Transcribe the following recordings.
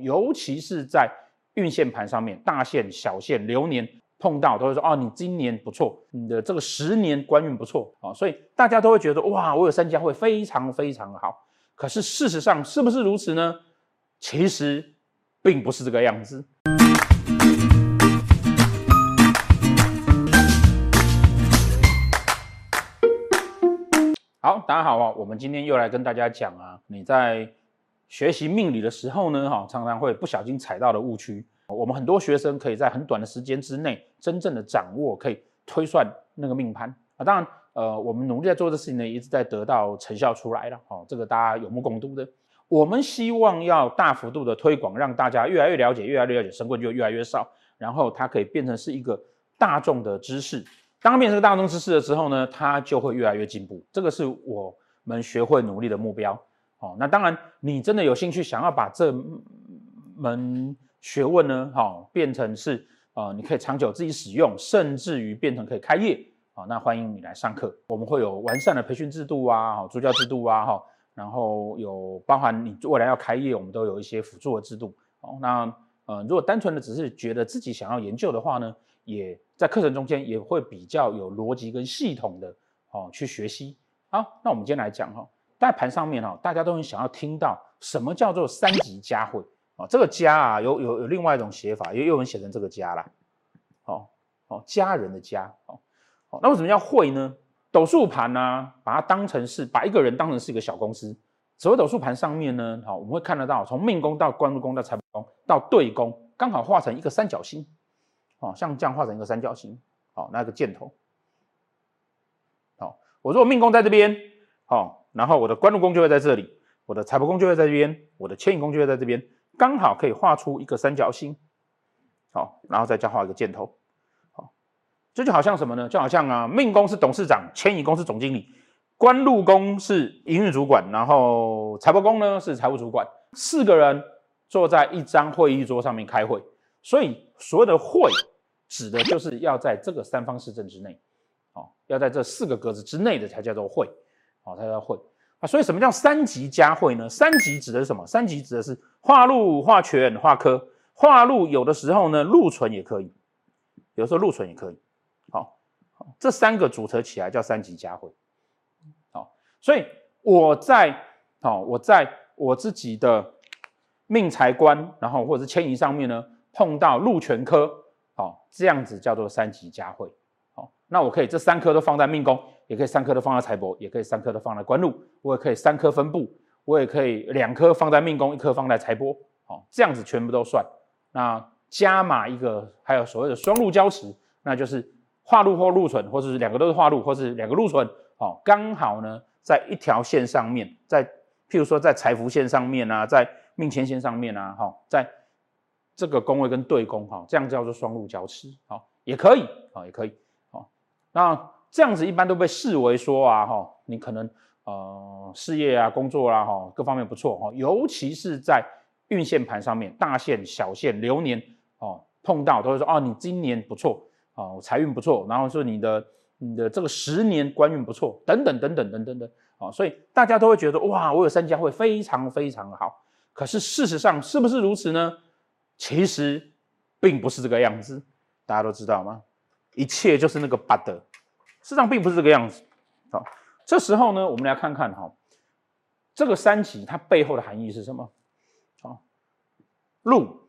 尤其是在运线盘上面，大线、小线、流年碰到，都会说哦，你今年不错，你的这个十年官运不错啊，所以大家都会觉得哇，我有三家会非常非常好。可是事实上是不是如此呢？其实并不是这个样子。好，大家好啊，我们今天又来跟大家讲啊，你在。学习命理的时候呢，哈，常常会不小心踩到的误区。我们很多学生可以在很短的时间之内，真正的掌握，可以推算那个命盘啊。当然，呃，我们努力在做的事情呢，一直在得到成效出来了。哦，这个大家有目共睹的。我们希望要大幅度的推广，让大家越来越了解，越来越了解，神棍就越来越少，然后它可以变成是一个大众的知识。当变成大众知识的时候呢，它就会越来越进步。这个是我们学会努力的目标。哦，那当然，你真的有兴趣想要把这门学问呢，好变成是呃，你可以长久自己使用，甚至于变成可以开业啊，那欢迎你来上课。我们会有完善的培训制度啊，好助教制度啊，哈，然后有包含你未来要开业，我们都有一些辅助的制度。哦，那呃，如果单纯的只是觉得自己想要研究的话呢，也在课程中间也会比较有逻辑跟系统的哦去学习。好，那我们今天来讲哈。在盘上面哈，大家都很想要听到什么叫做三级佳会啊？这个家啊，有有有另外一种写法，也有人写成这个家啦。哦哦，家人的家哦哦，那为什么叫会呢？斗数盘呢，把它当成是把一个人当成是一个小公司。所谓斗数盘上面呢，好，我们会看得到，从命宫到官禄宫到财帛宫到对宫，刚好画成一个三角形，哦，像这样画成一个三角形，好，那个箭头。好，我如果命宫在这边，好。然后我的官禄宫就会在这里，我的财帛宫就会在这边，我的迁移宫就会在这边，刚好可以画出一个三角形，好，然后再加画一个箭头，好，这就好像什么呢？就好像啊，命宫是董事长，迁移宫是总经理，官禄宫是营运主管，然后财帛宫呢是财务主管，四个人坐在一张会议桌上面开会，所以所谓的会指的就是要在这个三方四正之内，哦，要在这四个格子之内的才叫做会。哦，才叫会。所以什么叫三级佳会呢？三级指的是什么？三级指的是化禄、化权、化科。化禄有的时候呢，禄存也可以，有时候禄存也可以。好，这三个组合起来叫三级佳会。好，所以我在好，我在我自己的命财官，然后或者是迁移上面呢，碰到禄权科，好，这样子叫做三级佳会。好，那我可以这三科都放在命宫。也可以三颗都放在财帛，也可以三颗都放在官禄，我也可以三颗分布，我也可以两颗放在命宫，一颗放在财帛，好，这样子全部都算。那加码一个，还有所谓的双禄交驰，那就是化禄或禄存，或者是两个都是化禄，或是两个禄存，好，刚好呢在一条线上面，在譬如说在财福线上面啊，在命迁线上面啊，好，在这个宫位跟对宫，哈，这样叫做双禄交驰，好，也可以，好，也可以，好，那。这样子一般都被视为说啊，哈，你可能呃事业啊、工作、啊，哈，各方面不错哈，尤其是在运线盘上面，大线、小线、流年哦碰到都会说哦，你今年不错哦，财运不错，然后说你的你的这个十年官运不错，等等等等等等等哦，所以大家都会觉得哇，我有三家会非常非常好。可是事实上是不是如此呢？其实并不是这个样子，大家都知道吗？一切就是那个 but。事实上并不是这个样子，好，这时候呢，我们来看看哈，这个三吉它背后的含义是什么？好，禄，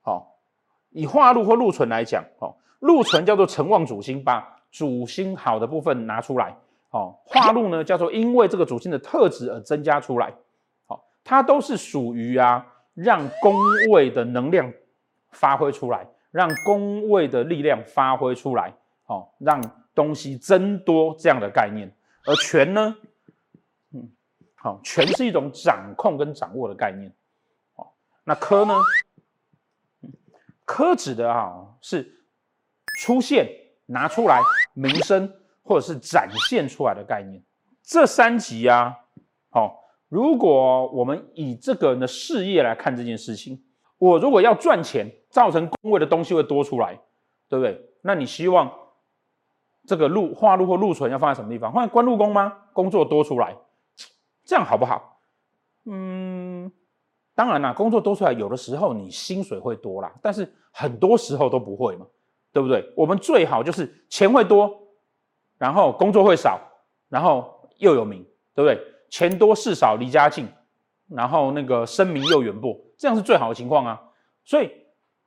好，以化禄或禄存来讲，好，禄存叫做成旺主星，把主星好的部分拿出来，好，化禄呢叫做因为这个主星的特质而增加出来，好，它都是属于啊，让宫位的能量发挥出来，让宫位的力量发挥出来，好，让。东西增多这样的概念，而权呢，嗯，好，权是一种掌控跟掌握的概念，好，那科呢，科指的啊是出现、拿出来、名声或者是展现出来的概念。这三级啊，好，如果我们以这个人的事业来看这件事情，我如果要赚钱，造成工位的东西会多出来，对不对？那你希望？这个禄化禄或禄存要放在什么地方？放在官禄宫吗？工作多出来，这样好不好？嗯，当然啦，工作多出来，有的时候你薪水会多啦，但是很多时候都不会嘛，对不对？我们最好就是钱会多，然后工作会少，然后又有名，对不对？钱多事少离家近，然后那个声名又远播，这样是最好的情况啊。所以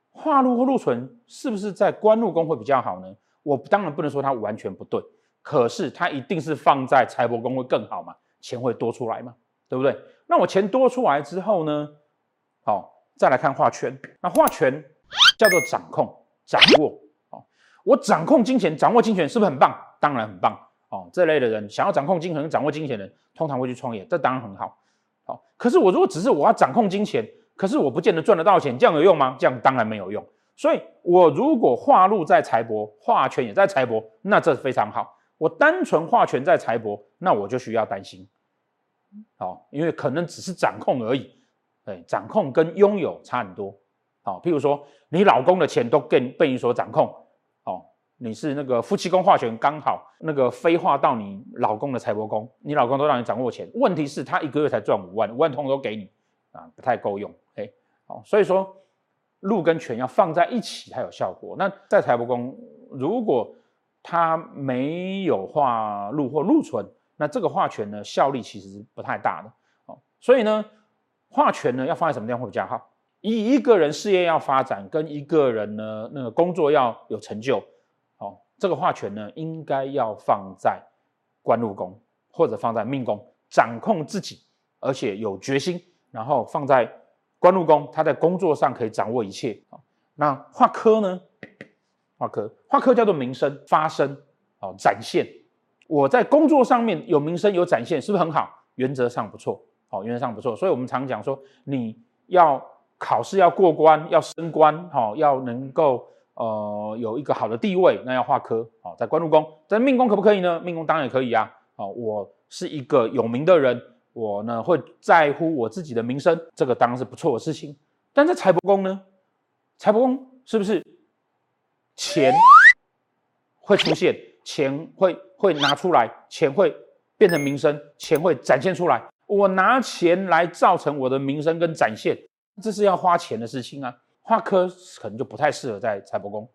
化禄或禄存是不是在官禄宫会比较好呢？我当然不能说它完全不对，可是它一定是放在财帛宫会更好嘛，钱会多出来嘛，对不对？那我钱多出来之后呢？好，再来看画圈。那画圈叫做掌控、掌握。哦，我掌控金钱、掌握金钱是不是很棒？当然很棒。哦，这类的人想要掌控金钱、掌握金钱的人，通常会去创业，这当然很好。好，可是我如果只是我要掌控金钱，可是我不见得赚得到钱，这样有用吗？这样当然没有用。所以，我如果化禄在财帛，化权也在财帛，那这非常好。我单纯化权在财帛，那我就需要担心。好，因为可能只是掌控而已。对，掌控跟拥有差很多。好，譬如说，你老公的钱都被被你所掌控。哦，你是那个夫妻宫化权刚好那个飞化到你老公的财帛宫，你老公都让你掌握钱。问题是，他一个月才赚五万，五万通通都给你啊，不太够用。哎，好，所以说，禄跟权要放在一起才有效果。那在财帛宫，如果他没有化禄或禄存，那这个化权呢，效力其实是不太大的。哦，所以呢。化权呢，要放在什么地方会比较好？以一个人事业要发展，跟一个人呢那个工作要有成就，哦，这个化权呢应该要放在官禄宫或者放在命宫，掌控自己，而且有决心，然后放在官禄宫，他在工作上可以掌握一切。那化科呢？化科，化科叫做名声发声，哦，展现。我在工作上面有名声有展现，是不是很好？原则上不错。哦，原则上不错，所以我们常讲说，你要考试要过关，要升官，好，要能够呃有一个好的地位，那要化科，哦，在官禄宫，在命宫可不可以呢？命宫当然也可以啊，哦，我是一个有名的人，我呢会在乎我自己的名声，这个当然是不错的事情。但在财帛宫呢，财帛宫是不是钱会出现，钱会会拿出来，钱会变成名声，钱会展现出来？我拿钱来造成我的名声跟展现，这是要花钱的事情啊。化科可能就不太适合在财帛宫。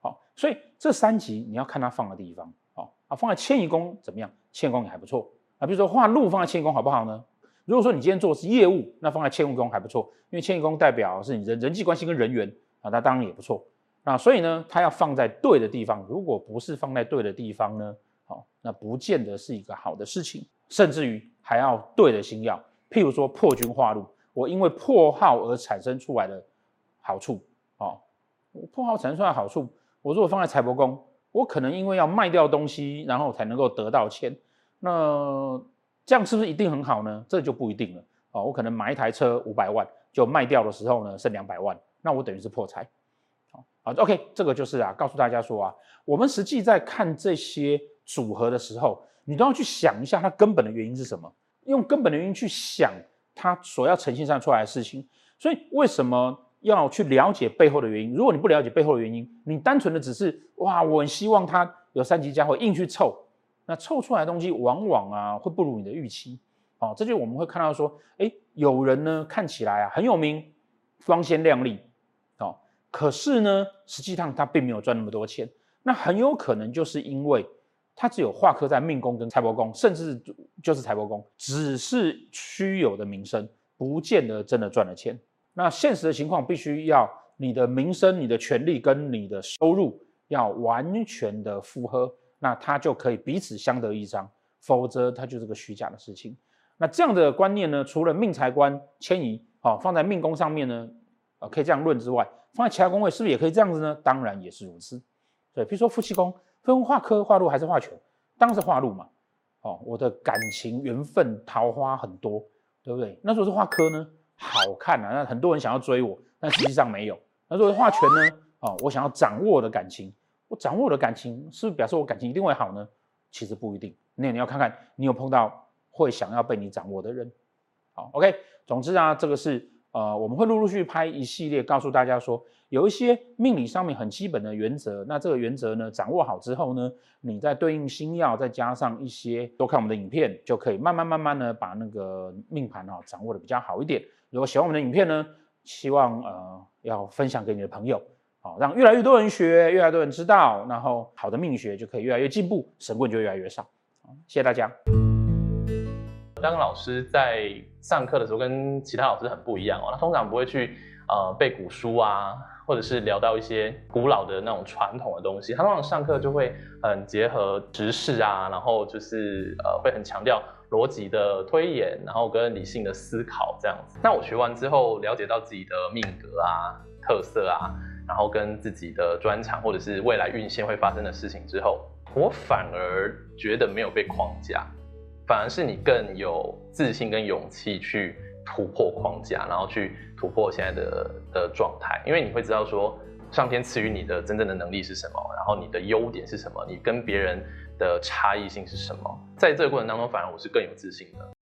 好，所以这三级你要看它放的地方。好啊，放在迁移宫怎么样？迁移宫也还不错啊。比如说化禄放在迁移宫好不好呢？如果说你今天做的是业务，那放在迁移宫还不错，因为迁移宫代表是你人人际关系跟人缘啊，那当然也不错。那所以呢，它要放在对的地方。如果不是放在对的地方呢，好，那不见得是一个好的事情，甚至于。还要对的星曜，譬如说破军化禄，我因为破耗而产生出来的好处，哦，破耗产生出来的好处，我如果放在财帛宫，我可能因为要卖掉东西，然后才能够得到钱，那这样是不是一定很好呢？这就不一定了，哦，我可能买一台车五百万，就卖掉的时候呢剩两百万，那我等于是破财，好，好，OK，这个就是啊，告诉大家说啊，我们实际在看这些组合的时候。你都要去想一下它根本的原因是什么，用根本的原因去想它所要呈现上出来的事情。所以为什么要去了解背后的原因？如果你不了解背后的原因，你单纯的只是哇，我很希望它有三级加会硬去凑，那凑出来的东西往往啊会不如你的预期。哦，这就我们会看到说，诶，有人呢看起来啊很有名，光鲜亮丽，哦，可是呢实际上他并没有赚那么多钱，那很有可能就是因为。他只有画科在命宫跟财帛宫，甚至就是财帛宫，只是虚有的名声，不见得真的赚了钱。那现实的情况必须要你的名声、你的权利跟你的收入要完全的符合，那他就可以彼此相得益彰，否则它就是个虚假的事情。那这样的观念呢，除了命财官迁移，好放在命宫上面呢，呃，可以这样论之外，放在其他宫位是不是也可以这样子呢？当然也是如此。对，比如说夫妻宫。分化科、化禄还是化权？当然是化禄嘛。哦，我的感情缘分桃花很多，对不对？那如果是化科呢？好看啊，那很多人想要追我，但实际上没有。那如果是化权呢？哦，我想要掌握我的感情，我掌握我的感情，是不是表示我感情一定会好呢？其实不一定。那你要看看你有碰到会想要被你掌握的人。好，OK。总之啊，这个是。呃，我们会陆陆续续拍一系列，告诉大家说，有一些命理上面很基本的原则。那这个原则呢，掌握好之后呢，你再对应星曜，再加上一些多看我们的影片，就可以慢慢慢慢的把那个命盘哈掌握的比较好一点。如果喜欢我们的影片呢，希望呃要分享给你的朋友，好，让越来越多人学，越来越多人知道，然后好的命学就可以越来越进步，神棍就越来越少。谢谢大家。当老师在上课的时候跟其他老师很不一样哦，他通常不会去呃背古书啊，或者是聊到一些古老的那种传统的东西，他通常上课就会很结合时事啊，然后就是呃会很强调逻辑的推演，然后跟理性的思考这样子。那我学完之后了解到自己的命格啊、特色啊，然后跟自己的专长或者是未来运线会发生的事情之后，我反而觉得没有被框架。反而是你更有自信跟勇气去突破框架，然后去突破现在的的状态，因为你会知道说上天赐予你的真正的能力是什么，然后你的优点是什么，你跟别人的差异性是什么，在这个过程当中，反而我是更有自信的。